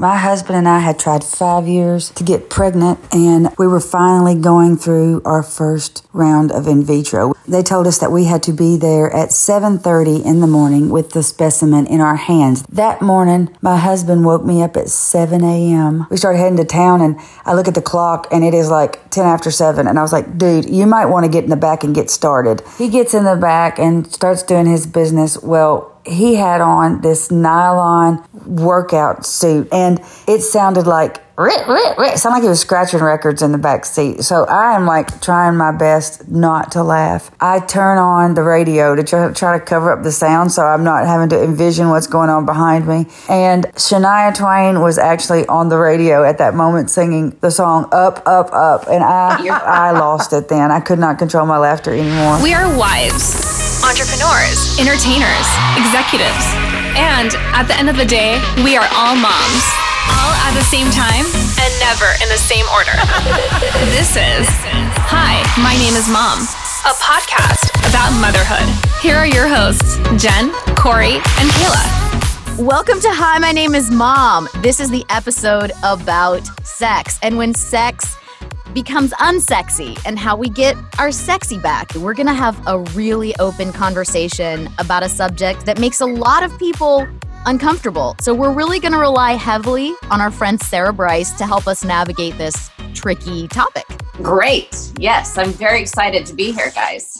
My husband and I had tried five years to get pregnant, and we were finally going through our first round of in vitro. They told us that we had to be there at 7:30 in the morning with the specimen in our hands. That morning, my husband woke me up at 7 a.m. We started heading to town, and I look at the clock, and it is like 10 after 7, and I was like, "Dude, you might want to get in the back and get started." He gets in the back and starts doing his business. Well, he had on this nylon workout suit and it sounded like rit, rit, rit. sounded like he was scratching records in the back seat. So I am like trying my best not to laugh. I turn on the radio to try, try to cover up the sound so I'm not having to envision what's going on behind me. And Shania Twain was actually on the radio at that moment singing the song Up, Up, Up. And I, I lost it then. I could not control my laughter anymore. We are wives, entrepreneurs, entertainers, executives. And at the end of the day, we are all moms. All at the same time and never in the same order. this is Hi, my name is Mom, a podcast about motherhood. Here are your hosts, Jen, Corey, and Kayla. Welcome to Hi, my name is Mom. This is the episode about sex and when sex becomes unsexy and how we get our sexy back. We're going to have a really open conversation about a subject that makes a lot of people uncomfortable. So we're really going to rely heavily on our friend Sarah Brice to help us navigate this tricky topic. Great. Yes, I'm very excited to be here, guys.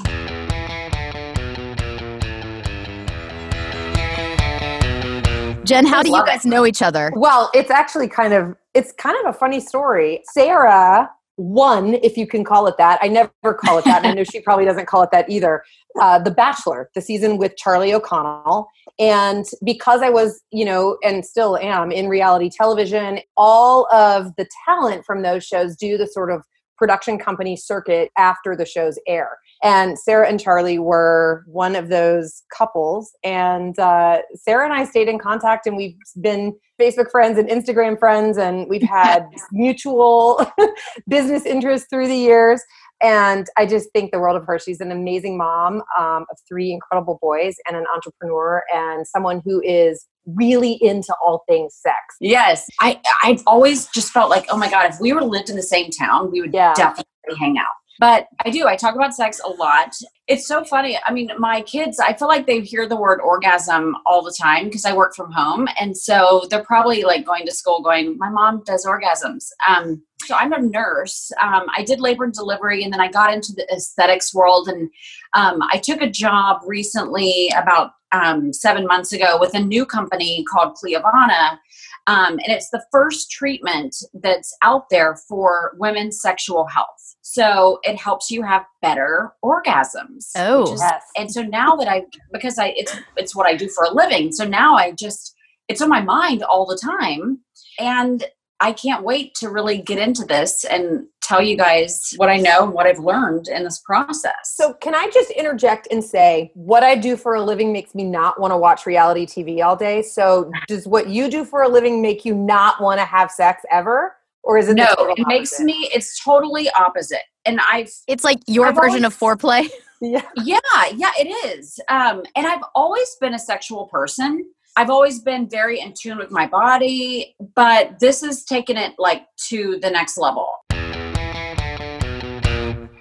Jen, how do you guys know each other? Well, it's actually kind of it's kind of a funny story. Sarah won, if you can call it that. I never call it that, I know she probably doesn't call it that either. Uh, the Bachelor, the season with Charlie O'Connell, and because I was, you know, and still am in reality television, all of the talent from those shows do the sort of production company circuit after the shows air. And Sarah and Charlie were one of those couples. And uh, Sarah and I stayed in contact, and we've been Facebook friends and Instagram friends, and we've had mutual business interests through the years. And I just think the world of her. She's an amazing mom um, of three incredible boys and an entrepreneur and someone who is really into all things sex. Yes. I, I've always just felt like, oh my God, if we were lived in the same town, we would yeah. definitely hang out. But I do. I talk about sex a lot. It's so funny. I mean, my kids, I feel like they hear the word orgasm all the time because I work from home. And so they're probably like going to school going, my mom does orgasms. Um, so I'm a nurse. Um, I did labor and delivery, and then I got into the aesthetics world. And um, I took a job recently, about um, seven months ago, with a new company called Cliovana. Um, and it's the first treatment that's out there for women's sexual health. So it helps you have better orgasms. Oh, is, yes. And so now that I, because I, it's it's what I do for a living. So now I just, it's on my mind all the time, and I can't wait to really get into this and tell you guys what I know and what I've learned in this process. So, can I just interject and say what I do for a living makes me not want to watch reality TV all day? So, does what you do for a living make you not want to have sex ever? or is it no it makes me it's totally opposite and i've it's like your I've version always, of foreplay yeah yeah yeah it is um and i've always been a sexual person i've always been very in tune with my body but this has taken it like to the next level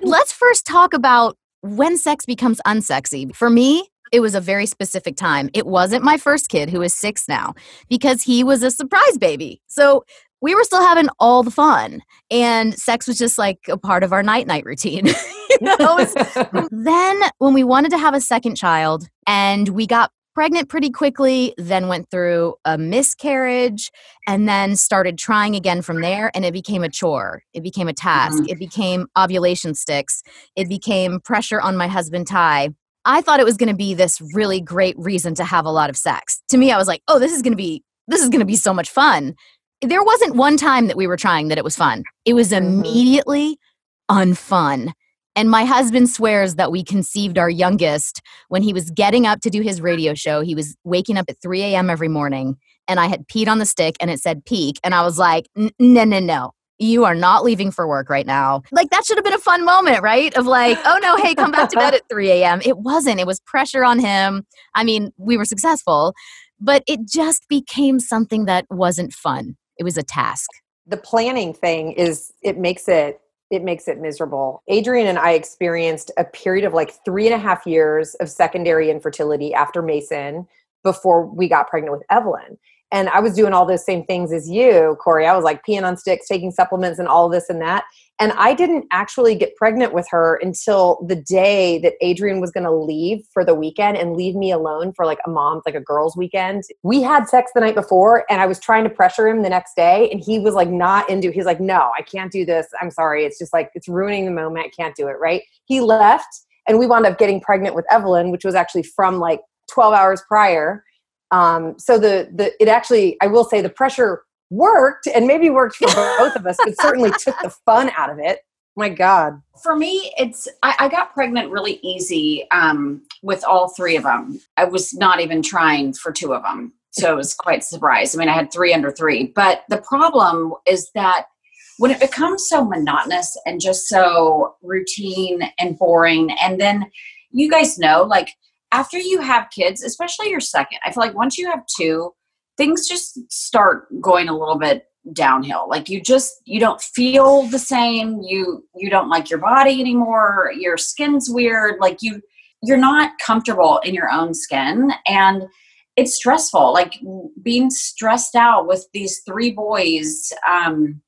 let's first talk about when sex becomes unsexy for me it was a very specific time. It wasn't my first kid, who is six now, because he was a surprise baby. So we were still having all the fun and sex was just like a part of our night night routine you know then when we wanted to have a second child and we got pregnant pretty quickly then went through a miscarriage and then started trying again from there and it became a chore it became a task mm-hmm. it became ovulation sticks it became pressure on my husband ty i thought it was going to be this really great reason to have a lot of sex to me i was like oh this is going to be this is going to be so much fun there wasn't one time that we were trying that it was fun. It was mm-hmm. immediately unfun. And my husband swears that we conceived our youngest when he was getting up to do his radio show. He was waking up at 3 a.m. every morning, and I had peed on the stick and it said peak. And I was like, no, no, no. You are not leaving for work right now. Like, that should have been a fun moment, right? Of like, oh no, hey, come back to bed at 3 a.m. It wasn't. It was pressure on him. I mean, we were successful, but it just became something that wasn't fun it was a task. The planning thing is it makes it it makes it miserable. Adrian and I experienced a period of like three and a half years of secondary infertility after Mason before we got pregnant with Evelyn. And I was doing all those same things as you, Corey. I was like peeing on sticks, taking supplements, and all this and that. And I didn't actually get pregnant with her until the day that Adrian was going to leave for the weekend and leave me alone for like a mom's, like a girl's weekend. We had sex the night before, and I was trying to pressure him the next day, and he was like not into. He's like, "No, I can't do this. I'm sorry. It's just like it's ruining the moment. I can't do it." Right? He left, and we wound up getting pregnant with Evelyn, which was actually from like 12 hours prior um, so the the it actually I will say the pressure worked and maybe worked for both of us, but certainly took the fun out of it. My God. For me, it's I, I got pregnant really easy um, with all three of them. I was not even trying for two of them, so it was quite a surprise. I mean, I had three under three, but the problem is that when it becomes so monotonous and just so routine and boring, and then you guys know, like after you have kids, especially your second, I feel like once you have two, things just start going a little bit downhill. Like you just you don't feel the same. You you don't like your body anymore. Your skin's weird. Like you you're not comfortable in your own skin and it's stressful. Like being stressed out with these three boys um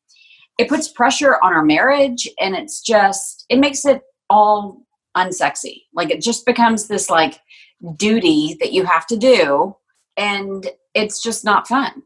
it puts pressure on our marriage and it's just it makes it all unsexy. Like it just becomes this like duty that you have to do and it's just not fun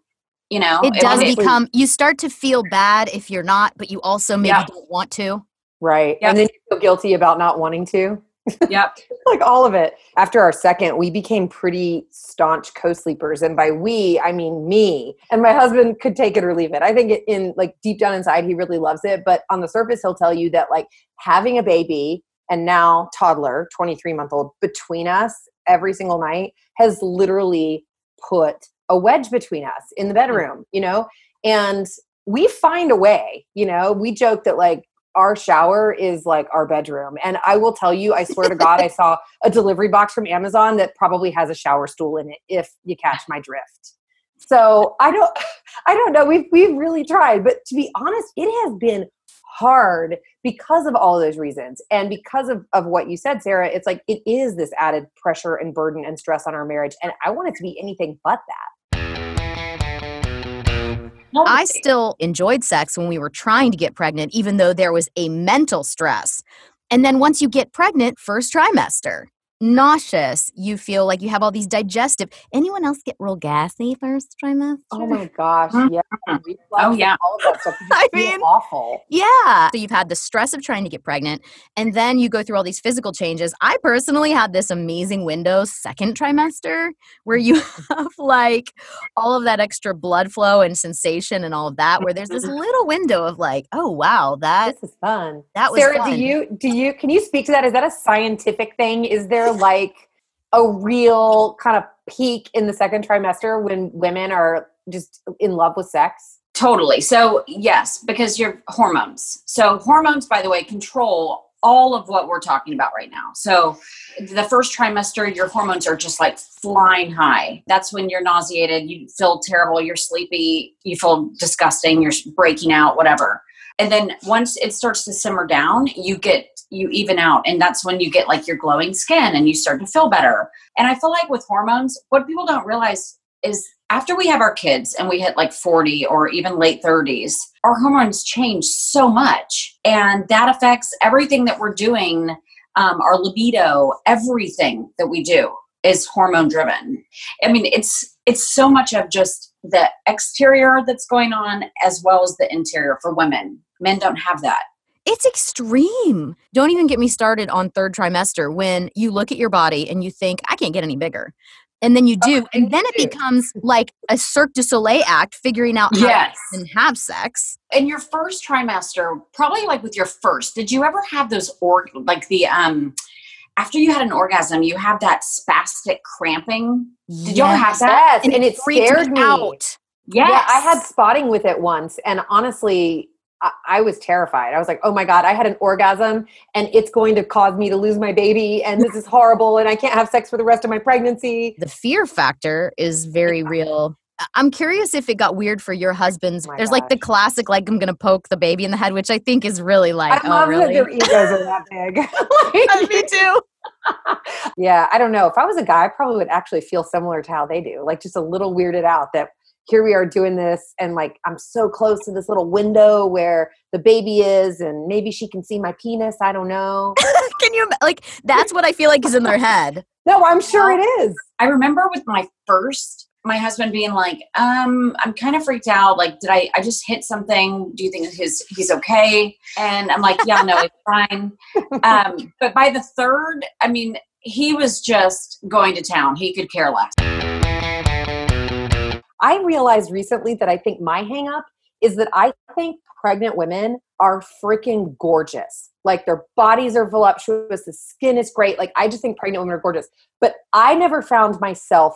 you know? It does it, become you start to feel bad if you're not but you also maybe yeah. don't want to. Right yep. and then you feel guilty about not wanting to. Yep. Like all of it. After our second we became pretty staunch co-sleepers and by we i mean me. And my husband could take it or leave it. I think in like deep down inside he really loves it but on the surface he'll tell you that like having a baby and now toddler 23 month old between us every single night has literally put a wedge between us in the mm. bedroom, you know? And we find a way, you know? We joke that like our shower is like our bedroom. And I will tell you, I swear to God, I saw a delivery box from Amazon that probably has a shower stool in it, if you catch my drift. So I don't I don't know. We've we've really tried, but to be honest, it has been hard because of all those reasons. And because of, of what you said sarah it's like it is this added pressure and burden and stress on our marriage. And i want it to be anything but that. I still enjoyed sex when we were trying to get pregnant, even though there was a mental stress. And then once you get pregnant, first trimester, nauseous. You feel like you have all these digestive. Anyone else get real gassy first trimester? Oh my gosh, mm. yeah. oh yeah, all that stuff. I mean, awful. Yeah. So you've had the stress of trying to get pregnant, and then you go through all these physical changes. I personally had this amazing window second trimester where you have like all of that extra blood flow and sensation and all of that. Where there's this little window of like, oh wow, that this is fun. That was Sarah. Fun. Do you do you can you speak to that? Is that a scientific thing? Is there like a real kind of peak in the second trimester when women are just in love with sex? Totally. So, yes, because your hormones. So, hormones, by the way, control all of what we're talking about right now. So, the first trimester, your hormones are just like flying high. That's when you're nauseated, you feel terrible, you're sleepy, you feel disgusting, you're breaking out, whatever. And then once it starts to simmer down, you get you even out. And that's when you get like your glowing skin and you start to feel better. And i feel like with hormones what people don't realize is after we have our kids and we hit like 40 or even late 30s our hormones change so much. And that affects everything that we're doing um, our libido everything that we do is hormone driven. I mean it's it's so much of just the exterior that's going on as well as the interior for women men don't have that it's extreme. Don't even get me started on third trimester when you look at your body and you think, I can't get any bigger. And then you do. Oh, and then it becomes like a Cirque du Soleil act figuring out how yes. to have sex. In your first trimester, probably like with your first, did you ever have those org like the um after you had an orgasm, you have that spastic cramping. Did yes. you ever have that? Yes, and, and it, it scared me out. Yes. Yeah, I had spotting with it once, and honestly, I, was terrified. I was like, oh my God, I had an orgasm and it's going to cause me to lose my baby and this is horrible and I can't have sex for the rest of my pregnancy. The fear factor is very real. I'm curious if it got weird for your husbands. Oh There's like the classic, like I'm gonna poke the baby in the head, which I think is really like, I oh love really? that their egos are that big. Like- Me too. yeah, I don't know. If I was a guy, I probably would actually feel similar to how they do, like just a little weirded out that here we are doing this, and like I'm so close to this little window where the baby is, and maybe she can see my penis. I don't know. Can you like? That's what I feel like is in their head. No, I'm sure it is. I remember with my first, my husband being like, um, I'm kind of freaked out. Like, did I, I just hit something? Do you think his, he's okay? And I'm like, yeah, no, it's fine. Um, but by the third, I mean, he was just going to town. He could care less. I realized recently that I think my hang up is that I think pregnant women are freaking gorgeous. Like their bodies are voluptuous, the skin is great. Like I just think pregnant women are gorgeous. But I never found myself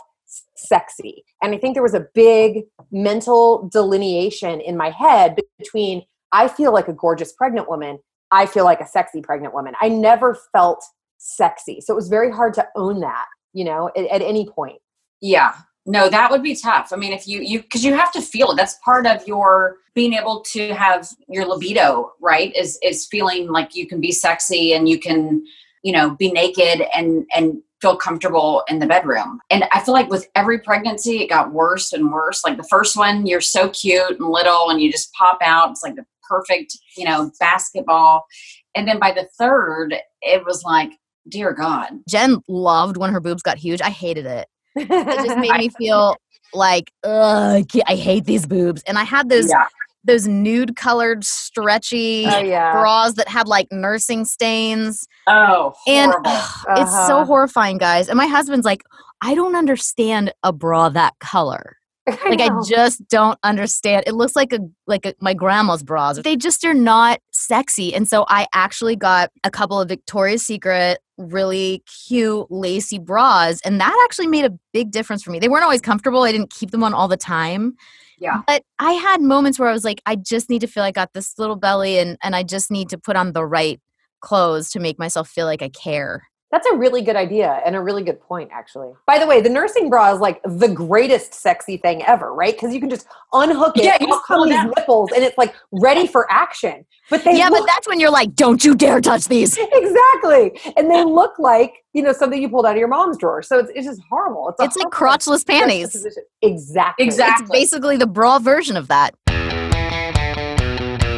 sexy. And I think there was a big mental delineation in my head between I feel like a gorgeous pregnant woman, I feel like a sexy pregnant woman. I never felt sexy. So it was very hard to own that, you know, at, at any point. Yeah. No, that would be tough. I mean, if you you because you have to feel it. That's part of your being able to have your libido, right? Is is feeling like you can be sexy and you can, you know, be naked and and feel comfortable in the bedroom. And I feel like with every pregnancy it got worse and worse. Like the first one, you're so cute and little and you just pop out. It's like the perfect, you know, basketball. And then by the third, it was like, dear God. Jen loved when her boobs got huge. I hated it. It just made me feel like, ugh, I hate these boobs. And I had those Yeah. those nude colored stretchy Oh yeah. bras that had like nursing stains. Oh, And horrible. ugh, it's so Uh-huh. horrifying, guys. And my husband's like, I don't understand a bra that color. Like I just don't understand. It looks like a like a, my grandma's bras. They just are not sexy. And so I actually got a couple of Victoria's Secret really cute lacy bras and that actually made a big difference for me. They weren't always comfortable. I didn't keep them on all the time. Yeah. But I had moments where I was like I just need to feel I got this little belly and and I just need to put on the right clothes to make myself feel like I care. That's a really good idea and a really good point, actually. By the way, the nursing bra is like the greatest sexy thing ever, right? Because you can just unhook it, Yeah, you yeah, just pull these nipples, and it's like ready for action. But they yeah, but that's when you're like, don't you dare touch these. exactly, and they look like you know something you pulled out of your mom's drawer. So it's, it's just horrible. It's, It's like crotchless panties. juxtaposition. Exactly. Exactly. It's basically the bra version of that.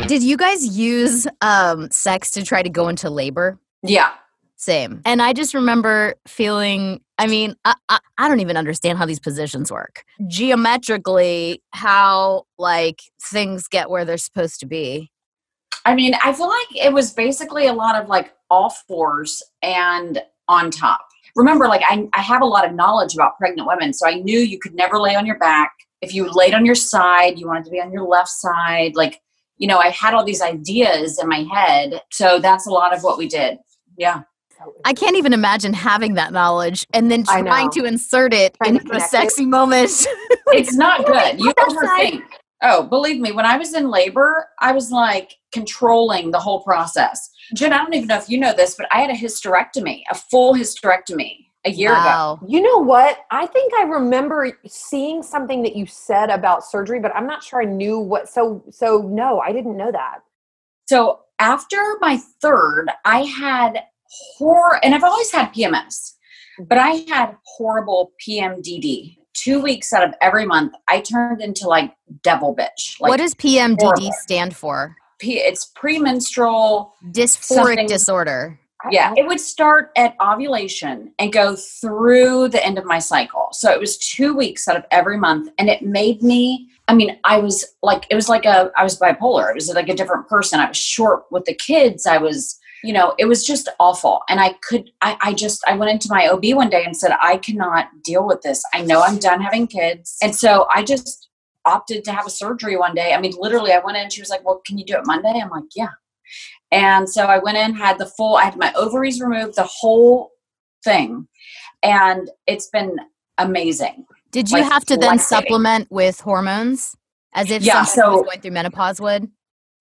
Did you guys use um, sex to try to go into labor? yeah. Same. And I just remember feeling, I mean, I, I, I don't even understand how these positions work. Geometrically, how like things get where they're supposed to be. I mean, I feel like it was basically a lot of like all fours and on top. Remember, like I, I have a lot of knowledge about pregnant women, so I knew you could never lay on your back. If you laid on your side, you wanted to be on your left side. Like, you know, I had all these ideas in my head. So that's a lot of what we did. Yeah. I can't even imagine having that knowledge and then trying to insert it Trying into a connect it. sexy moment. It's not good. You Left side. overthink. Oh, believe me, when I was in labor, I was like controlling the whole process. Jen, I don't even know if you know this, but I had a hysterectomy, a full hysterectomy a year ago. You know what? I think I remember seeing something that you said about surgery, but I'm not sure I knew what. So, so no, I didn't know that. So after my third, I had horror, and I've always had PMS, mm-hmm. but I had horrible PMDD. Two weeks out of every month, I turned into like devil bitch. Like what does PMDD horrible. stand for? P- it's premenstrual Dysphoric Something- disorder. Yeah, it would start at ovulation and go through the end of my cycle. So it was two weeks out of every month, and it made me. I mean, I was like, it was like a, I was bipolar. It was like a different person. I was short with the kids. I was, you know, it was just awful. And I could, I, I just, I went into my OB one day and said, I cannot deal with this. I know I'm done having kids, and so I just opted to have a surgery one day. I mean, literally, I went in. She was like, "Well, can you do it Monday?" I'm like, "Yeah." And so I went in, had the full, I had my ovaries removed, the whole thing. And it's been amazing. Did you Like, have to then supplement with hormones as if Yeah, was so- going through menopause would?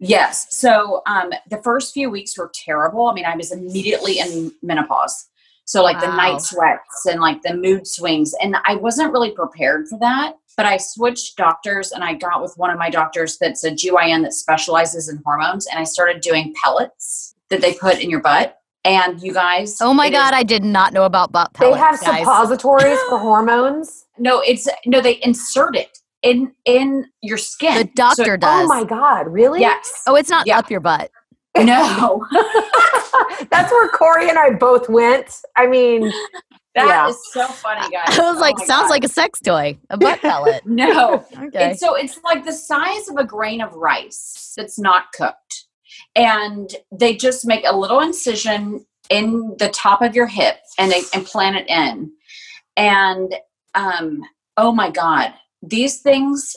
Yes. So um, the first few weeks were terrible. I mean, I was immediately in menopause. So like Wow. the night sweats and like the mood swings. And I wasn't really prepared for that. But I switched doctors and I got with one of my doctors that's a GYN that specializes in hormones. And I started doing pellets that they put in your butt. And you guys Oh my god, is- I did not know about butt pellets. They have guys. suppositories for hormones. no, it's no, they insert it in in your skin. The doctor So- does. Oh my god, really? Yes. Oh, it's not Yeah. up your butt. No. That's where Corey and I both went. I mean, That is Yeah. so funny, guys. I was Oh like, sounds God. like a sex toy, a butt pellet. no. Okay. It's so it's like the size of a grain of rice that's not cooked. And they just make a little incision in the top of your hip and they implant it in. And um oh my god, these things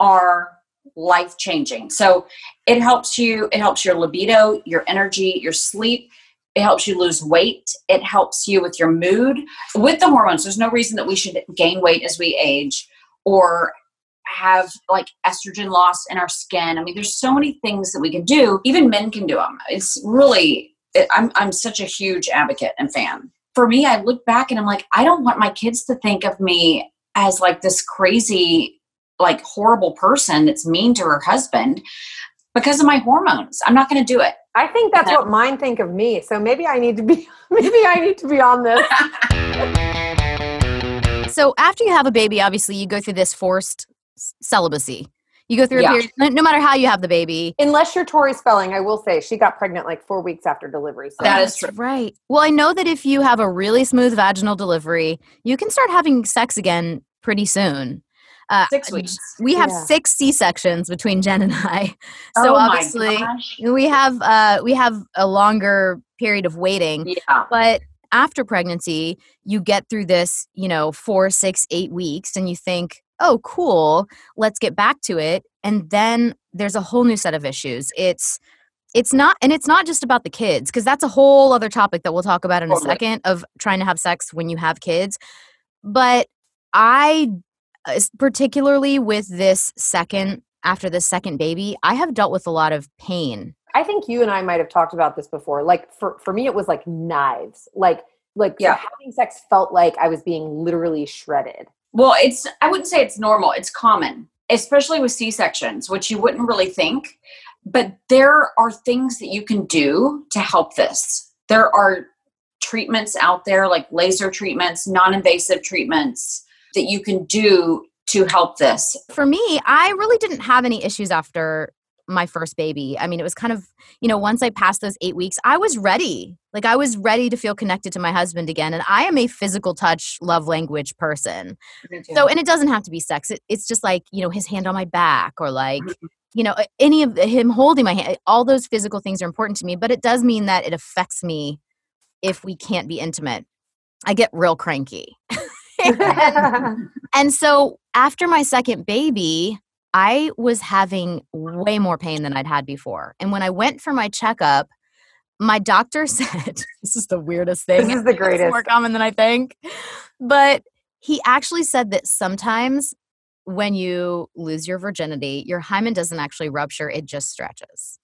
are life changing. So it helps you it helps your libido, your energy, your sleep. It helps you lose weight. It helps you with your mood. With the hormones, there's no reason that we should gain weight as we age or have like estrogen loss in our skin. I mean, there's so many things that we can do. Even men can do them. It's really, it, I'm, I'm such a huge advocate and fan. For me, I look back and I'm like, I don't want my kids to think of me as like this crazy, like horrible person that's mean to her husband because of my hormones. I'm not going to do it. I think that's Yeah. what mine think of me. So maybe I need to be maybe I need to be on this. So after you have a baby, obviously you go through this forced celibacy. You go through Yeah. a period, no no matter how you have the baby. Unless you're Tori Spelling, I will say she got pregnant like four weeks after delivery. So That is That's true. right. Well, I know that if you have a really smooth vaginal delivery, you can start having sex again pretty soon. Uh, Six weeks. We have Yeah. six C sections between Jen and I, so oh obviously gosh. we have uh, we have a longer period of waiting. Yeah. But after pregnancy, you get through this, you know, four, six, eight weeks, and you think, oh, cool, let's get back to it. And then there's a whole new set of issues. It's it's not and it's not just about the kids because that's a whole other topic that we'll talk about in a second of trying to have sex when you have kids but i uh, particularly with this second after the second baby i have dealt with a lot of pain I think you and I might have talked about this before. Like for, for me it was like knives. Like like Yeah. having sex felt like I was being literally shredded. Well, it's I wouldn't say it's normal. It's common, especially with C-sections, which you wouldn't really think. But there are things that you can do to help this. There are treatments out there like laser treatments, non-invasive treatments that you can do to help this. for me, I really didn't have any issues after my first baby. I mean, it was kind of, you know, once I passed those eight weeks, I was ready. Like, I was ready to feel connected to my husband again. And I am a physical touch, love language person. So, and it doesn't have to be sex. It, it's just like, you know, his hand on my back or like, mm-hmm. you know, any of him holding my hand. All those physical things are important to me, but it does mean that it affects me if we can't be intimate. I get real cranky. And so after my second baby, I was having way more pain than I'd had before. And when I went for my checkup, my doctor said, This is the weirdest thing. this is the It's greatest. more common than I think. But he actually said that sometimes when you lose your virginity, your hymen doesn't actually rupture, it just stretches.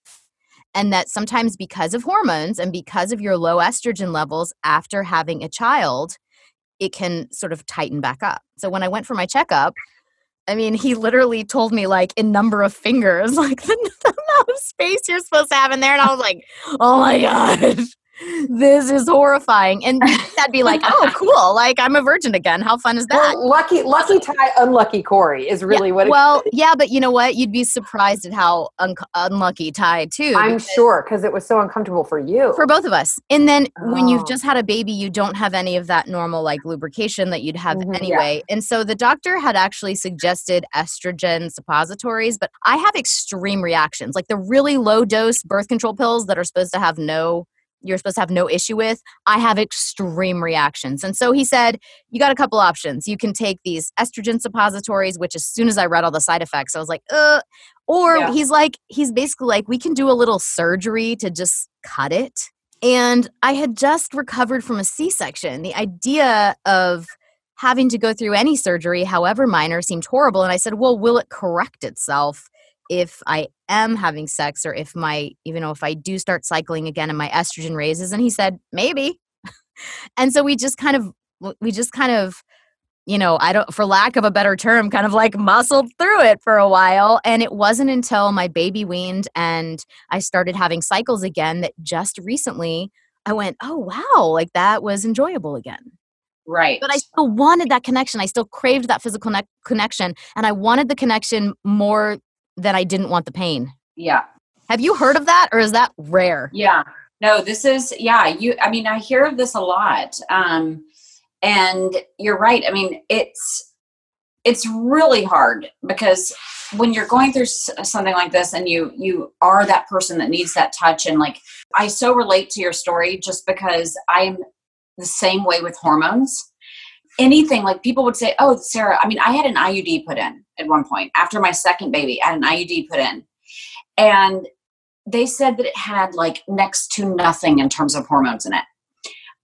And that sometimes because of hormones and because of your low estrogen levels after having a child, it can sort of tighten back up. So when I went for my checkup, I mean, he literally told me like in number of fingers, like the, the amount of space you're supposed to have in there. And I was like, oh my God, this is horrifying. And I'd be like, oh, cool. Like I'm a virgin again. How fun is that? Well, lucky lucky Ty, unlucky Corey is really what it well, yeah, but you know what? You'd be surprised at how un- unlucky Ty too. I'm because- sure because it was so uncomfortable for you. for both of us. And then when Oh. you've just had a baby, you don't have any of that normal like lubrication that you'd have Mhm. Yeah. anyway. And so the doctor had actually suggested estrogen suppositories, but I have extreme reactions. Like the really low dose birth control pills that are supposed to have no you're supposed to have no issue with, I have extreme reactions. And so he said, you got a couple options. You can take these estrogen suppositories, which as soon as I read all the side effects, I was like, uh, or Yeah. he's like, he's basically like, we can do a little surgery to just cut it. And I had just recovered from a C section. The idea of having to go through any surgery, however minor, seemed horrible. And I said, well, will it correct itself if I am having sex or if my, even though if I do start cycling again and my estrogen raises? And he said, maybe. and so we just kind of we just kind of you know, I don't, for lack of a better term, kind of like muscled through it for a while. And it wasn't until my baby weaned and I started having cycles again that just recently I went, oh, wow, like that was enjoyable again. Right. But I still wanted that connection. I still craved that physical ne- connection. And I wanted the connection more than I didn't want the pain. Yeah. Have you heard of that or is that rare? Yeah. No, this is, yeah, you, I mean, I hear of this a lot. Um, and you're right i mean it's it's really hard because when you're going through something like this and you you are that person that needs that touch and like i so relate to your story just because i'm the same way with hormones anything like people would say oh sarah i mean i had an iud put in at one point after my second baby i had an iud put in and they said that it had like next to nothing in terms of hormones in it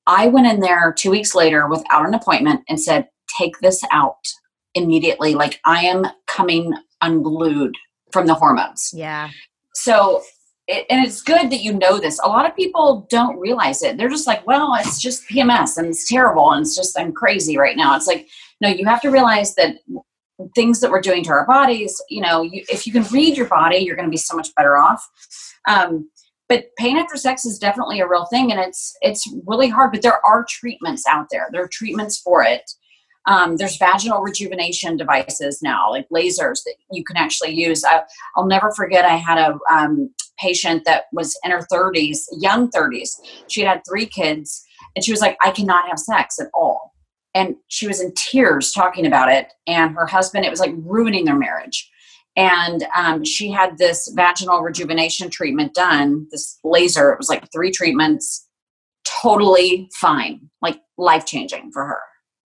I went in there two weeks later without an appointment and said, take this out immediately. Like I am coming unglued from the hormones. Yeah. So, it, and it's good that you know this. A lot of people don't realize it. They're just like, well, it's just PMS and it's terrible and it's just, I'm crazy right now. It's like, no, you have to realize that things that we're doing to our bodies, you know, you, if you can read your body, you're going to be so much better off. Um, but pain after sex is definitely a real thing and it's it's really hard but there are treatments out there. There are treatments for it. Um, there's vaginal rejuvenation devices now like lasers that you can actually use. I, will never forget i had a um, patient that was in her 30s young 30s she had had three kids and she was like i cannot have sex at all and she was in tears talking about it and her husband it was like ruining their marriage. And um, she had this vaginal rejuvenation treatment done this laser it was like three treatments totally fine like life changing for her.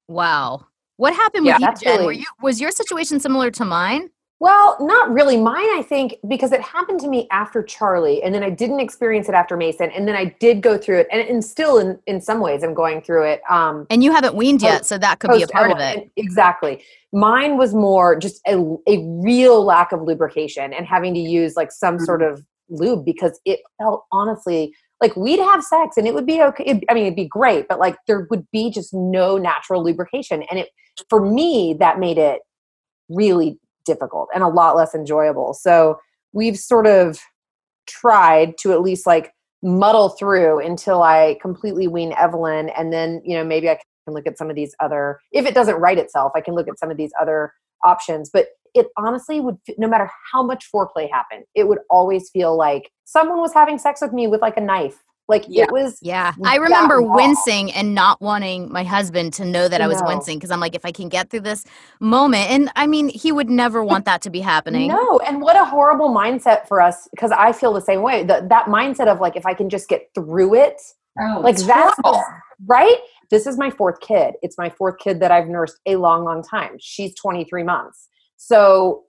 Wow. What happened with yeah, you jen? really... you, was your situation similar to mine well, not really. Mine, I think, because it happened to me after Charlie, and then I didn't experience it after Mason, and then I did go through it, and, and still, in in some ways, I'm going through it. Um, and you haven't weaned post, yet, so that could be a part of it. Exactly. Mine was more just a, a real lack of lubrication and having to use like some mm-hmm. sort of lube because it felt honestly like we'd have sex and it would be okay. It, I mean, it'd be great, but like there would be just no natural lubrication, and it for me that made it really difficult and a lot less enjoyable. So we've sort of tried to at least like muddle through until I completely wean Evelyn. And then, you know, maybe I can look at some of these other, if it doesn't write itself, I can look at some of these other options. But it honestly would, no matter how much foreplay happened, it would always feel like someone was having sex with me with like a knife like yeah. it was. Yeah. I remember wincing and not wanting my husband to know that I was wincing because I'm like, if I can get through this moment. And I mean, he would never want that to be happening. No. And what a horrible mindset for us because I feel the same way. The, that mindset of like, if I can just get through it, oh, like that's right. This is my fourth kid. It's my fourth kid that I've nursed a long, long time. She's 23 months. So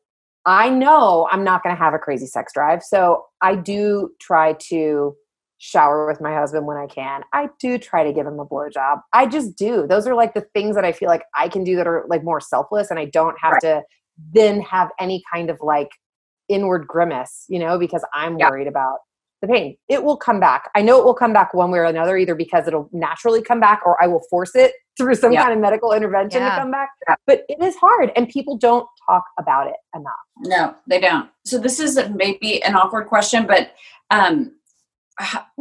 I know I'm not going to have a crazy sex drive. So I do try to shower with my husband when I can. I do try to give him a blowjob. I just do. Those are like the things that I feel like I can do that are like more selfless and I don't have right. to then have any kind of like inward grimace, you know, because I'm yeah. worried about the pain. It will come back. I know it will come back one way or another, either because it'll naturally come back or I will force it through some yeah. kind of medical intervention yeah. to come back. But it is hard and people don't talk about it enough. No, they don't. So this is maybe an awkward question, but um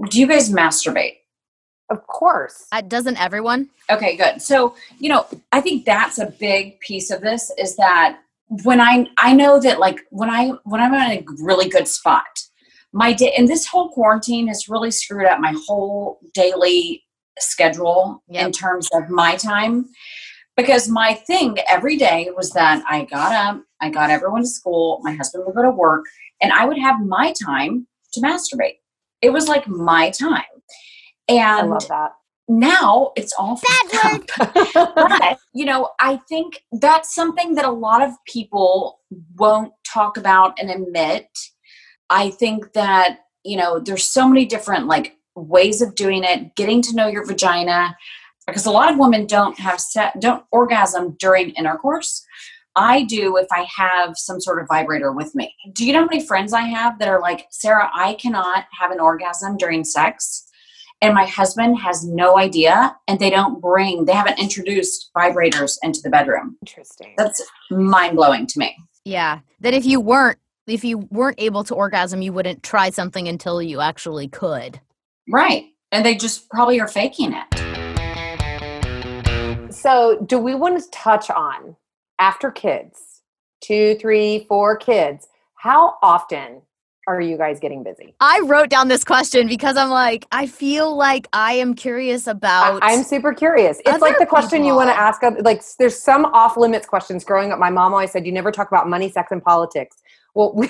do you guys masturbate? Of course. Uh, doesn't everyone? Okay, good. So, you know, I think that's a big piece of this is that when I I know that like when I when I'm in a really good spot, my day and this whole quarantine has really screwed up my whole daily schedule yep. in terms of my time because my thing every day was that I got up, I got everyone to school, my husband would go to work, and I would have my time to masturbate. It was like my time. And I love that. Now it's all bad but you know, I think that's something that a lot of people won't talk about and admit. I think that, you know, there's so many different like ways of doing it, getting to know your vagina, because a lot of women don't have set don't orgasm during intercourse I do if I have some sort of vibrator with me. Do you know how many friends I have that are like, Sarah, I cannot have an orgasm during sex? and my husband has no idea and they don't bring they haven't introduced vibrators into the bedroom Interesting. that's mind-blowing to me Yeah. That if you weren't if you weren't able to orgasm, you wouldn't try something until you actually could. right and they just probably are faking it So, do we want to touch on after kids, two, three, four kids? How often are you guys getting busy? I wrote down this question because I'm like, I feel like I am curious about I, am super curious. It's like the question you want to ask. Like, there's some off limits questions. Growing up, my mom always said, "You never talk about money, sex, and politics." Well, we,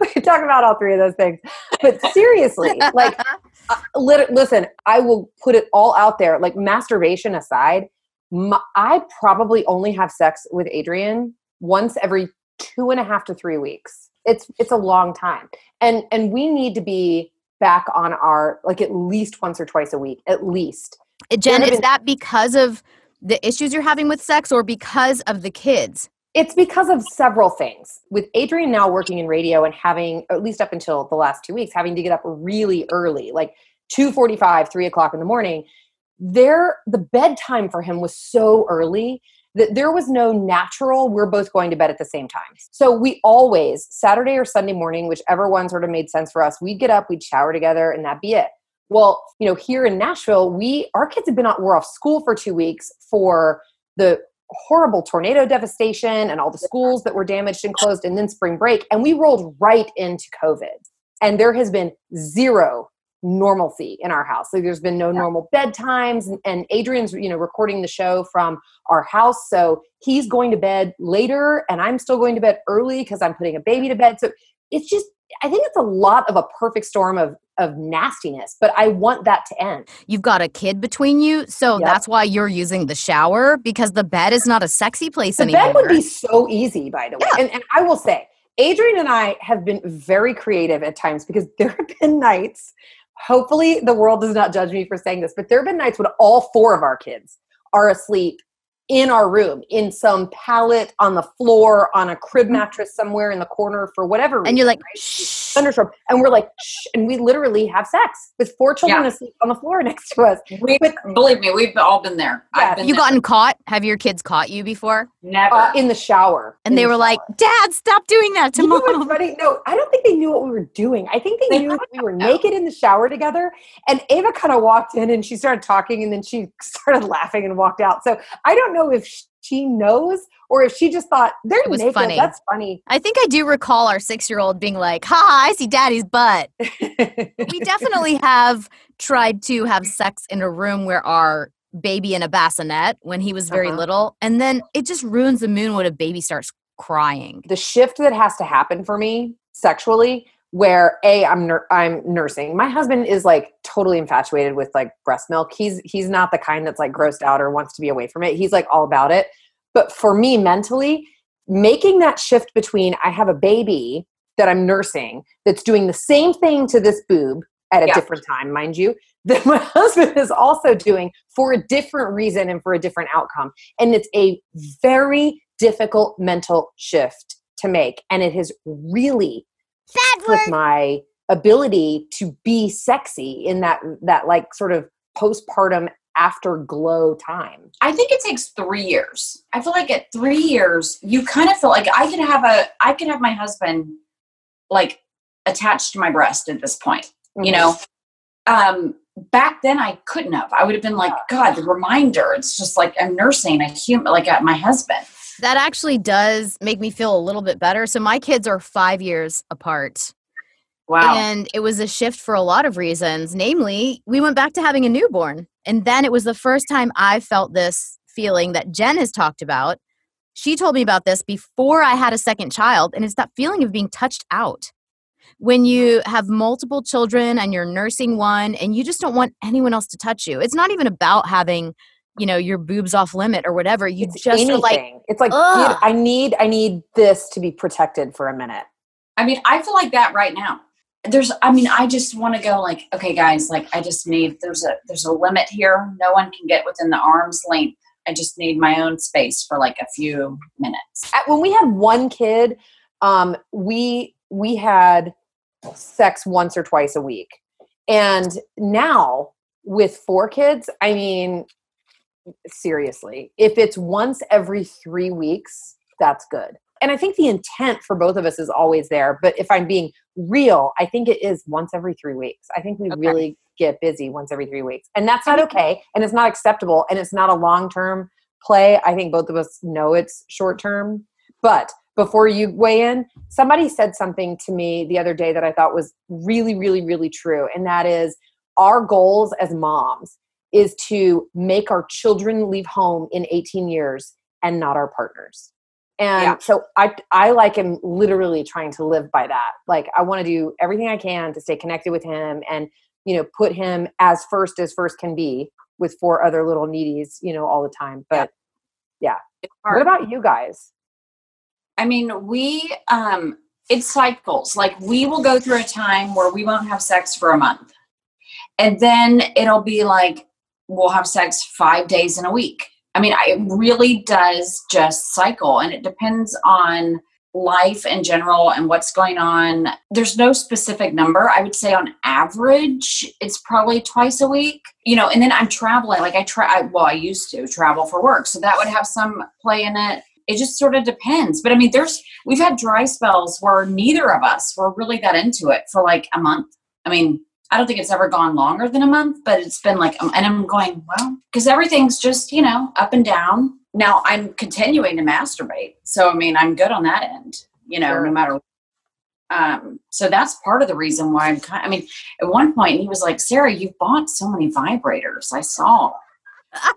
we talk about all three of those things. But seriously, like, uh, lit- listen, I will put it all out there. Like, masturbation aside, my, I probably only have sex with Adrian once every two and a half to three weeks. It's it's a long time, and and we need to be back on our like at least once or twice a week, at least. Uh, Jen, is been- that because of the issues you're having with sex or because of the kids? It's because of several things. With Adrian now working in radio and having, at least up until the last two weeks, having to get up really early, like 2.45, 3 o'clock in the morning, there the bedtime for him was so early that there was no natural, we're both going to bed at the same time. So we always, Saturday or Sunday morning, whichever one sort of made sense for us, we'd get up, we'd shower together, and that'd be it. Well, you know, here in Nashville, we our kids have been out we're off school for two weeks for the horrible tornado devastation and all the schools that were damaged and closed and then spring break and we rolled right into covid and there has been zero normalcy in our house. So there's been no normal bedtimes and, and adrian's you know recording the show from our house so he's going to bed later and i'm still going to bed early because i'm putting a baby to bed. So it's just i think it's a lot of a perfect storm of of nastiness but i want that to end. You've got a kid between you, so Yep. that's why you're using the shower because the bed is not a sexy place the anymore. The bed would be so easy by the way. And, and i will say adrian and i have been very creative at times because there have been nights hopefully the world does not judge me for saying this but there have been nights when all four of our kids are asleep in our room in some pallet on the floor on a crib mattress somewhere in the corner for whatever reason, and you're like, right? shh. thunderstorm and we're like Shh, and we literally have sex with four children Yeah. asleep on the floor next to us we, believe me we've all been there Yeah, been You there. gotten caught? Have your kids caught you before? never uh, in the shower And In they the were like. Dad, stop doing that to mom. No, I don't think they knew what we were doing. I think they They knew we were have. naked in the shower together. And Ava kind of walked in and she started talking and then she started laughing and walked out. So I don't know if she knows or if she just thought they're It was naked. funny. That's funny. I think I do recall our six year old being like, ha, I see daddy's butt. We definitely have tried to have sex in a room where our baby in a bassinet when he was very Uh-huh. little. And then it just ruins the moon when a baby starts crying. the shift that has to happen for me sexually where a I'm nur- I'm nursing. My husband is like totally infatuated with like breast milk. He's he's not the kind that's like grossed out or wants to be away from it. He's like all about it. But for me mentally, making that shift between I have a baby that I'm nursing that's doing the same thing to this boob at a Yeah. different time, mind you, that my husband is also doing for a different reason and for a different outcome. And it's a very difficult mental shift to make. And it has really with my ability to be sexy in that that like sort of postpartum afterglow time. I think it takes three years. I feel like at three years, you kind of feel like I could have a, I could have my husband like attached to my breast at this point. You know, um, back then I couldn't have. I would have been like, God, the reminder. It's just like I'm nursing a human, like at my husband. That actually does make me feel a little bit better. So my kids are five years apart. Wow. And it was a shift for a lot of reasons. Namely, we went back to having a newborn. And then it was the first time I felt this feeling that Jen has talked about. She told me about this before I had a second child. And it's that feeling of being touched out. When you have multiple children and you're nursing one and you just don't want anyone else to touch you. It's not even about having, you know, your boobs off limit or whatever. You It's just are like, anything. it's like dude, I need I need this to be protected for a minute. I mean, I feel like that right now. There's, I mean, I just want to go like, okay, guys, like I just need, there's a, there's a limit here. No one can get within the arm's length. I just need my own space for like a few minutes. At- when we had one kid, um, we we had sex once or twice a week. And now with four kids, I mean, seriously, if it's once every three weeks, that's good. And I think the intent for both of us is always there. But if I'm being real, I think it is once every three weeks. I think we okay. really get busy once every three weeks. And that's not okay. And it's not acceptable. And it's not a long term play. I think both of us know it's short term. But before you weigh in, somebody said something to me the other day that I thought was really, really, really true. And that is our goals as moms is to make our children leave home in 18 years and not our partners. And yeah. so I I like am literally trying to live by that. Like I want to do everything I can to stay connected with him and you know put him as first as first can be with four other little needies, you know, all the time. But yeah. yeah. What about you guys? I mean, we um it cycles. Like we will go through a time where we won't have sex for a month. And then it'll be like we'll have sex 5 days in a week. I mean, it really does just cycle and it depends on life in general and what's going on. There's no specific number. I would say on average, it's probably twice a week. You know, and then I'm traveling. Like I try, well, I used to travel for work, so that would have some play in it it just sort of depends. But I mean, there's we've had dry spells where neither of us were really that into it for like a month. I mean, I don't think it's ever gone longer than a month, but it's been like, um, and I'm going well because everything's just you know up and down. Now I'm continuing to masturbate, so I mean, I'm good on that end. You know, sure. no matter. Um, so that's part of the reason why I'm kind. I mean, at one point he was like, "Sarah, you've bought so many vibrators. I saw."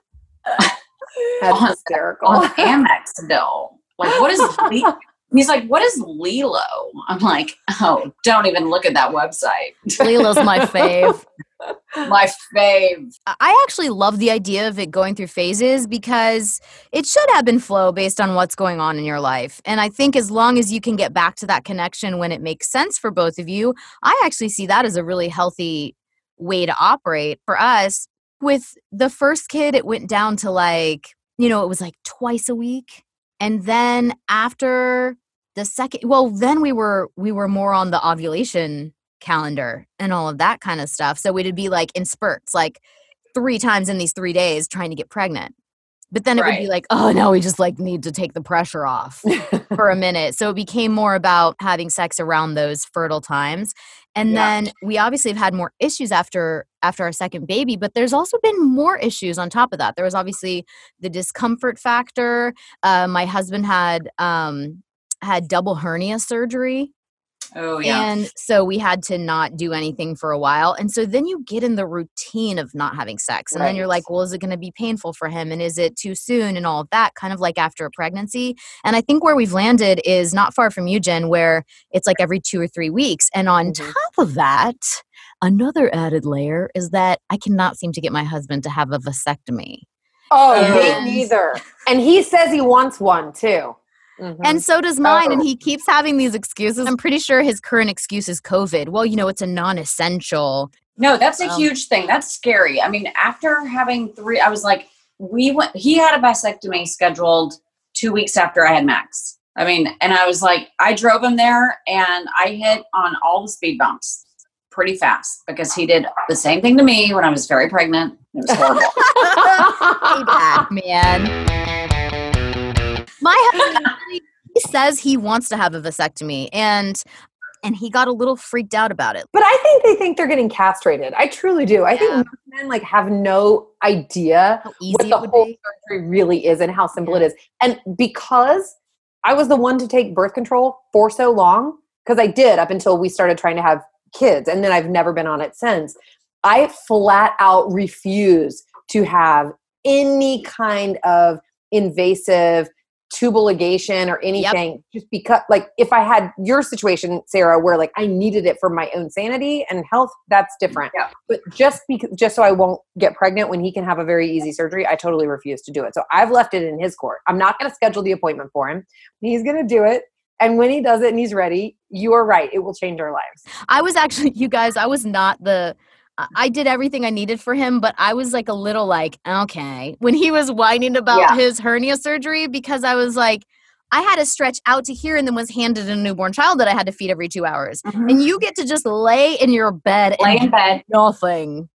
That's on, hysterical. On Amex bill. Like, what is He's like, what is LELO? I'm like, oh, don't even look at that website. LELO's my fave. my fave. I actually love the idea of it going through phases because it should ebb and flow based on what's going on in your life. And I think as long as you can get back to that connection when it makes sense for both of you, I actually see that as a really healthy way to operate. For us, with the first kid, it went down to like, you know, it was like twice a week. And then after the second, well, then we were we were more on the ovulation calendar and all of that kind of stuff. So we'd be like in spurts, like three times in these three days trying to get pregnant. But then it right. would be like, oh no, we just like need to take the pressure off for a minute. So it became more about having sex around those fertile times. And yeah. then we obviously have had more issues after after our second baby, but there's also been more issues on top of that. There was obviously the discomfort factor. Uh, my husband had um, had double hernia surgery Oh, yeah. And so we had to not do anything for a while. And so then you get in the routine of not having sex. And right. then you're like, well, is it going to be painful for him? And is it too soon? And all of that, kind of like after a pregnancy. And I think where we've landed is not far from you, Jen, where it's like every two or three weeks. And on mm-hmm. top of that, another added layer is that I cannot seem to get my husband to have a vasectomy. Oh, and, me neither. And he says he wants one too. Mm-hmm. And so does mine. Oh. And he keeps having these excuses. I'm pretty sure his current excuse is COVID. Well, you know, it's a non essential. No, that's a um, huge thing. That's scary. I mean, after having three, I was like, we went, he had a vasectomy scheduled two weeks after I had Max. I mean, and I was like, I drove him there and I hit on all the speed bumps pretty fast because he did the same thing to me when I was very pregnant. It was horrible. back, man. My husband he says he wants to have a vasectomy and and he got a little freaked out about it. But I think they think they're getting castrated. I truly do. I yeah. think men like have no idea what the whole be. surgery really is and how simple yeah. it is. And because I was the one to take birth control for so long, because I did up until we started trying to have kids, and then I've never been on it since. I flat out refuse to have any kind of invasive tubal ligation or anything yep. just because like if i had your situation sarah where like i needed it for my own sanity and health that's different. Yeah. but just because just so i won't get pregnant when he can have a very easy surgery i totally refuse to do it. So i've left it in his court. I'm not going to schedule the appointment for him. He's going to do it. And when he does it and he's ready you are right. It will change our lives. I was actually you guys i was not the I did everything I needed for him, but I was like a little like, okay, when he was whining about yeah. his hernia surgery, because I was like, I had to stretch out to here and then was handed a newborn child that I had to feed every two hours. Mm-hmm. And you get to just lay in your bed lay in bed. Nothing.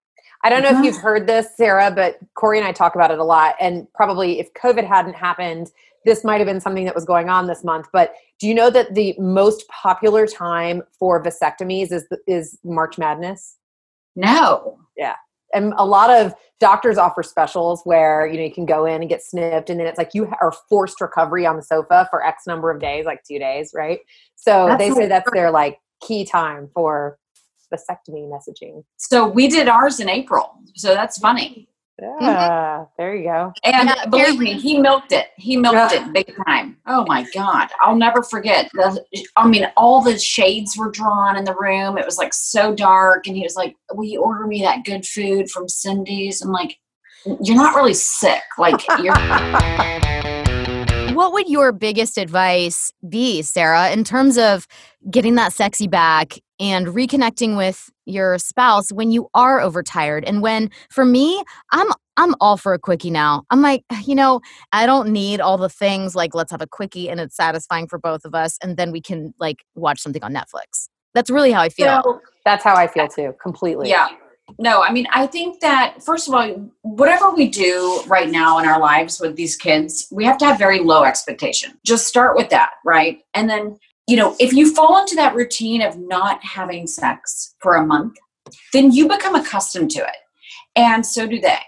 I don't know mm-hmm. if you've heard this, Sarah, but Corey and I talk about it a lot. And probably if COVID hadn't happened, this might have been something that was going on this month. But do you know that the most popular time for vasectomies is is March Madness? No. Yeah. And a lot of doctors offer specials where you know you can go in and get snipped and then it's like you are forced recovery on the sofa for x number of days like two days right so that's they say that's their like key time for vasectomy messaging so we did ours in april so that's funny yeah, mm-hmm. there you go. And yeah, believe me, he milked it. He milked yeah. it big time. Oh my God. I'll never forget. The, I mean, all the shades were drawn in the room. It was like so dark. And he was like, Will you order me that good food from Cindy's? I'm like, You're not really sick. Like, you're. what would your biggest advice be, Sarah, in terms of getting that sexy back and reconnecting with your spouse when you are overtired. And when for me i'm i'm all for a quickie now. I'm like ah, you know i don't need all the things like let's have a quickie and it's satisfying for both of us and then we can like watch something on netflix. That's really how i feel. So, that's how i feel too completely. Yeah. No i mean i think that first of all whatever we do right now in our lives with these kids we have to have very low expectation. Just start with that right? And then you know, if you fall into that routine of not having sex for a month, then you become accustomed to it. And so do they.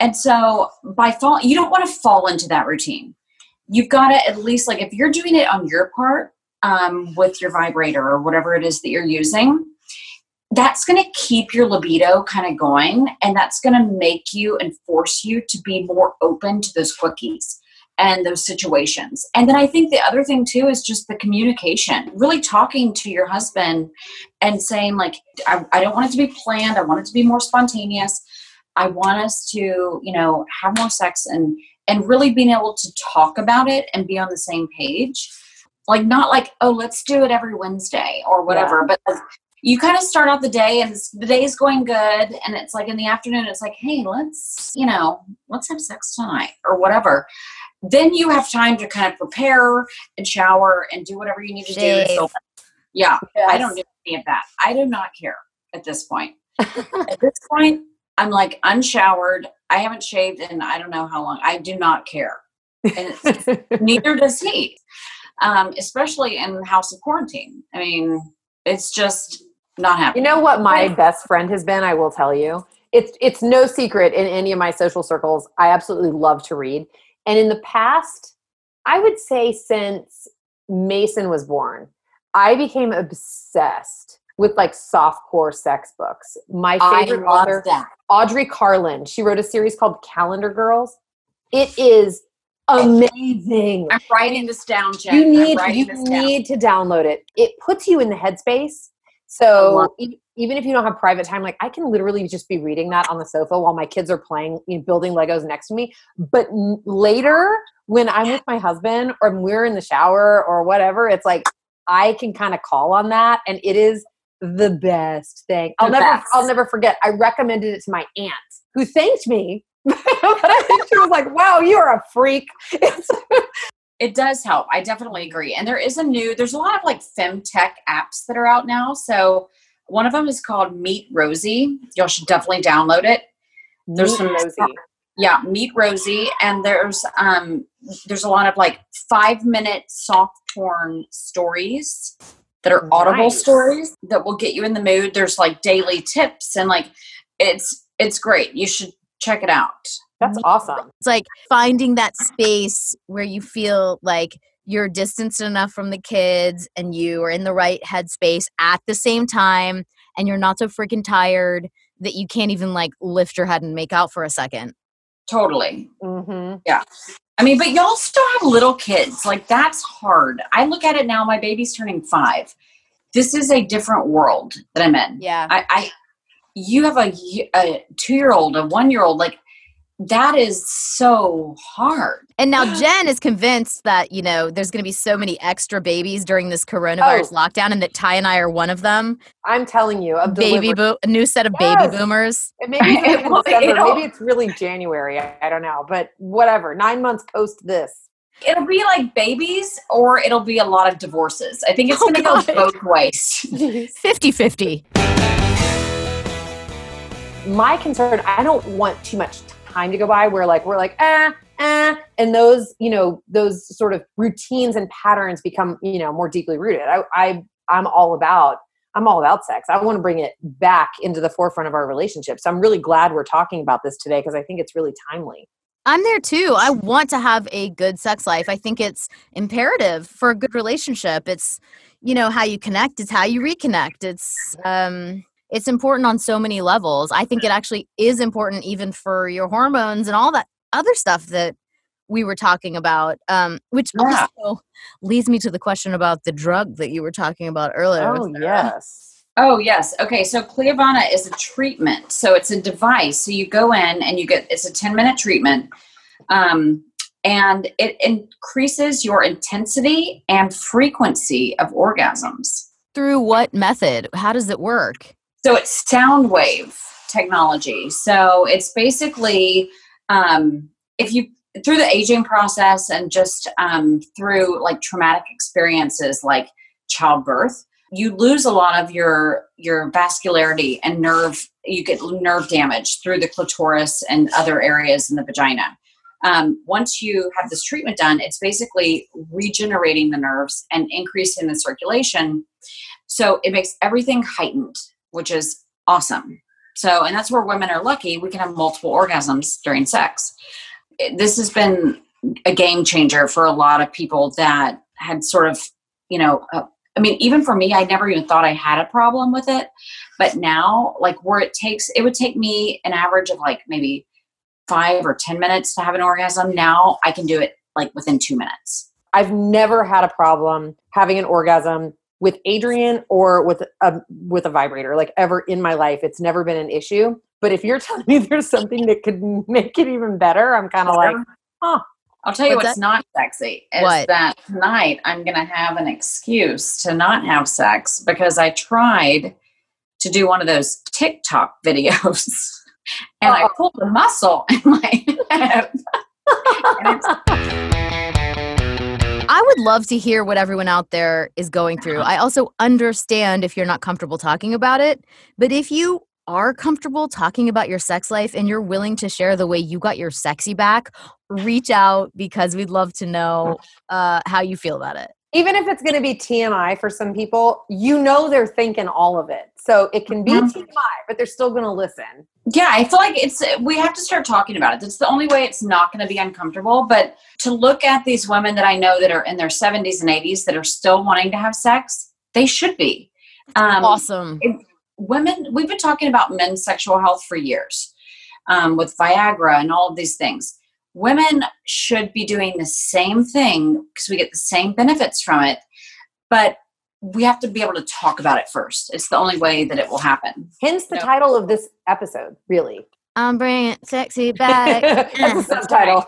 And so by fall, you don't want to fall into that routine. You've got to at least, like, if you're doing it on your part um, with your vibrator or whatever it is that you're using, that's going to keep your libido kind of going and that's going to make you and force you to be more open to those quickies and those situations. And then I think the other thing too is just the communication, really talking to your husband and saying, like, I, I, don't want it to be planned, I want it to be more spontaneous. I want us to, you know, have more sex and and really being able to talk about it and be on the same page. Like not like, oh, let's do it every Wednesday or whatever, yeah. but you kind of start out the day and the day is going good and it's like in the afternoon it's like hey let's you know let's have sex tonight or whatever then you have time to kind of prepare and shower and do whatever you need to Shave. do. So, yeah, yes. I don't do any of that. I do not care at this point. at this point, I'm like unshowered. I haven't shaved in I don't know how long. I do not care. And neither does he, um, especially in house of quarantine. I mean, it's just not happening. You know what my best friend has been? I will tell you. It's it's no secret in any of my social circles. I absolutely love to read. And in the past, I would say since Mason was born, I became obsessed with like soft core sex books. My favorite author, that. Audrey Carlan, she wrote a series called Calendar Girls. It is amazing. I'm writing this down, Jen. You need you need to download it. It puts you in the headspace. So even if you don't have private time, like I can literally just be reading that on the sofa while my kids are playing, you know, building Legos next to me. But n- later, when I'm with my husband or we're in the shower or whatever, it's like I can kind of call on that, and it is the best thing. I'll never, best. I'll never forget. I recommended it to my aunt, who thanked me. but I think she was like, "Wow, you are a freak." it does help. I definitely agree. And there is a new, there's a lot of like femtech apps that are out now. So one of them is called Meet Rosy. Y'all should definitely download it. There's Meet some Rosy. Yeah, Meet Rosy, and there's um there's a lot of like five minute soft porn stories that are audible nice. stories that will get you in the mood. There's like daily tips and like it's it's great. You should check it out. That's awesome. It's like finding that space where you feel like you're distanced enough from the kids and you are in the right headspace at the same time and you're not so freaking tired that you can't even like lift your head and make out for a second. Totally. Mm-hmm. Yeah. I mean, but y'all still have little kids. Like, that's hard. I look at it now, my baby's turning five. This is a different world that I'm in. Yeah. I, I you have a, a two year old, a one year old. Like, that is so hard. And now Jen is convinced that, you know, there's going to be so many extra babies during this coronavirus oh. lockdown and that Ty and I are one of them. I'm telling you, a baby bo- a new set of yes. baby boomers. It maybe it's December, maybe it's really January. I, I don't know, but whatever. 9 months post this. It'll be like babies or it'll be a lot of divorces. I think it's Oh, going to go both ways. 50 50. My concern i don't want too much time to go by where like we're like ah ah and those you know those sort of routines and patterns become you know more deeply rooted i, I i'm all about i'm all about sex i want to bring it back into the forefront of our relationship so i'm really glad we're talking about this today because i think it's really timely I'm there too. I want to have a good sex life. I think it's imperative for a good relationship. It's, you know, how you connect, it's how you reconnect. It's um it's important on so many levels. I think it actually is important even for your hormones and all that other stuff that we were talking about. Um, which Yeah. also leads me to the question about the drug that you were talking about earlier. oh yes Oh yes. Okay. So Cleovana is a treatment. So it's a device. So you go in and you get it's a 10 minute treatment. Um, and it increases your intensity and frequency of orgasms. Through what method? How does it work? So it's sound wave technology. So it's basically um, if you through the aging process and just um, through like traumatic experiences like childbirth, you lose a lot of your your vascularity and nerve. You get nerve damage through the clitoris and other areas in the vagina. Um, once you have this treatment done, it's basically regenerating the nerves and increasing the circulation. So it makes everything heightened, which is awesome. So, and that's where women are lucky. We can have multiple orgasms during sex. This has been a game changer for a lot of people that had sort of, you know, uh, I mean, even for me, I never even thought I had a problem with it. But now, like where it takes, it would take me an average of like maybe five or 10 minutes to have an orgasm. Now I can do it like within two minutes. I've never had a problem having an orgasm with Adrian or with a with a vibrator like ever in my life. It's never been an issue. But if you're telling me there's something that could make it even better, I'm kind of like, huh. I'll tell you What's what's not sexy is What? that tonight I'm going to have an excuse to not have sex because I tried to do one of those TikTok videos and I Uh-oh. pulled a muscle in my hip. And it's, I would love to hear what everyone out there is going through. I also understand if you're not comfortable talking about it, but if you are comfortable talking about your sex life and you're willing to share the way you got your sexy back, reach out because we'd love to know uh, how you feel about it. even if it's going to be TMI for some people, you know they're thinking all of it. So it can be Mhm. TMI, but they're still going to listen. Yeah, I feel like it's we have to start talking about it. That's the only way it's not going to be uncomfortable. But to look at these women that I know that are in their 70s and 80s that are still wanting to have sex, they should be. Um, awesome. women we've been talking about men's sexual health for years um, with viagra and all of these things women should be doing the same thing because we get the same benefits from it but we have to be able to talk about it first it's the only way that it will happen Hence the No. title of this episode, really. I'm bringing sexy back. That's the subtitle.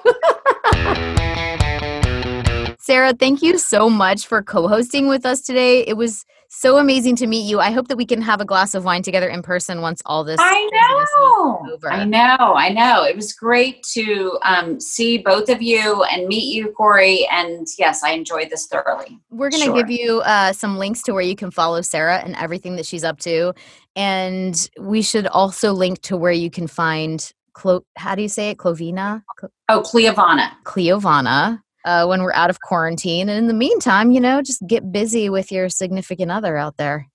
Sarah, thank you so much for co hosting with us today. It was so amazing to meet you. I hope that we can have a glass of wine together in person once all this. i know over. i know i know it was great to um, see both of you and meet you corey and yes i enjoyed this thoroughly We're going to Sure. give you uh, some links to where you can follow Sarah and everything that she's up to. And we should also link to where you can find, Clo- how do you say it? Clovina? Cl- oh cleovana Cleovana. Uh, when we're out of quarantine. And in the meantime, you know, just get busy with your significant other out there.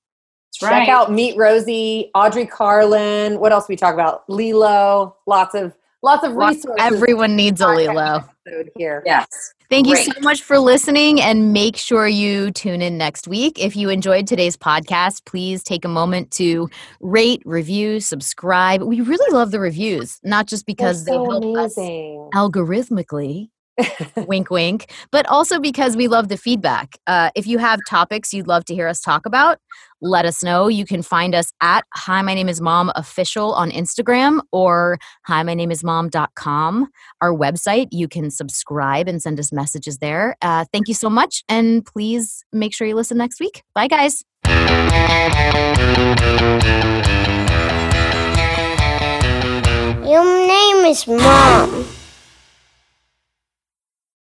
That's Check right. out Meet Rosy, Audrey Carlan. What else we talk about? LELO. Lots of lots of Lots- resources. Everyone needs a LELO. here. yes Thank you so much for listening and make sure you tune in next week. If you enjoyed today's podcast, please take a moment to rate, review, subscribe. We really love the reviews, not just They're because they so help us amazing. algorithmically. Wink, wink. But also because we love the feedback. Uh, if you have topics you'd love to hear us talk about, let us know. You can find us at Hi, my name is Mom official on Instagram or hi, my name is mom.com, our website. You can subscribe and send us messages there. Uh, thank you so much. And please make sure you listen next week. Bye, guys. Your name is Mom.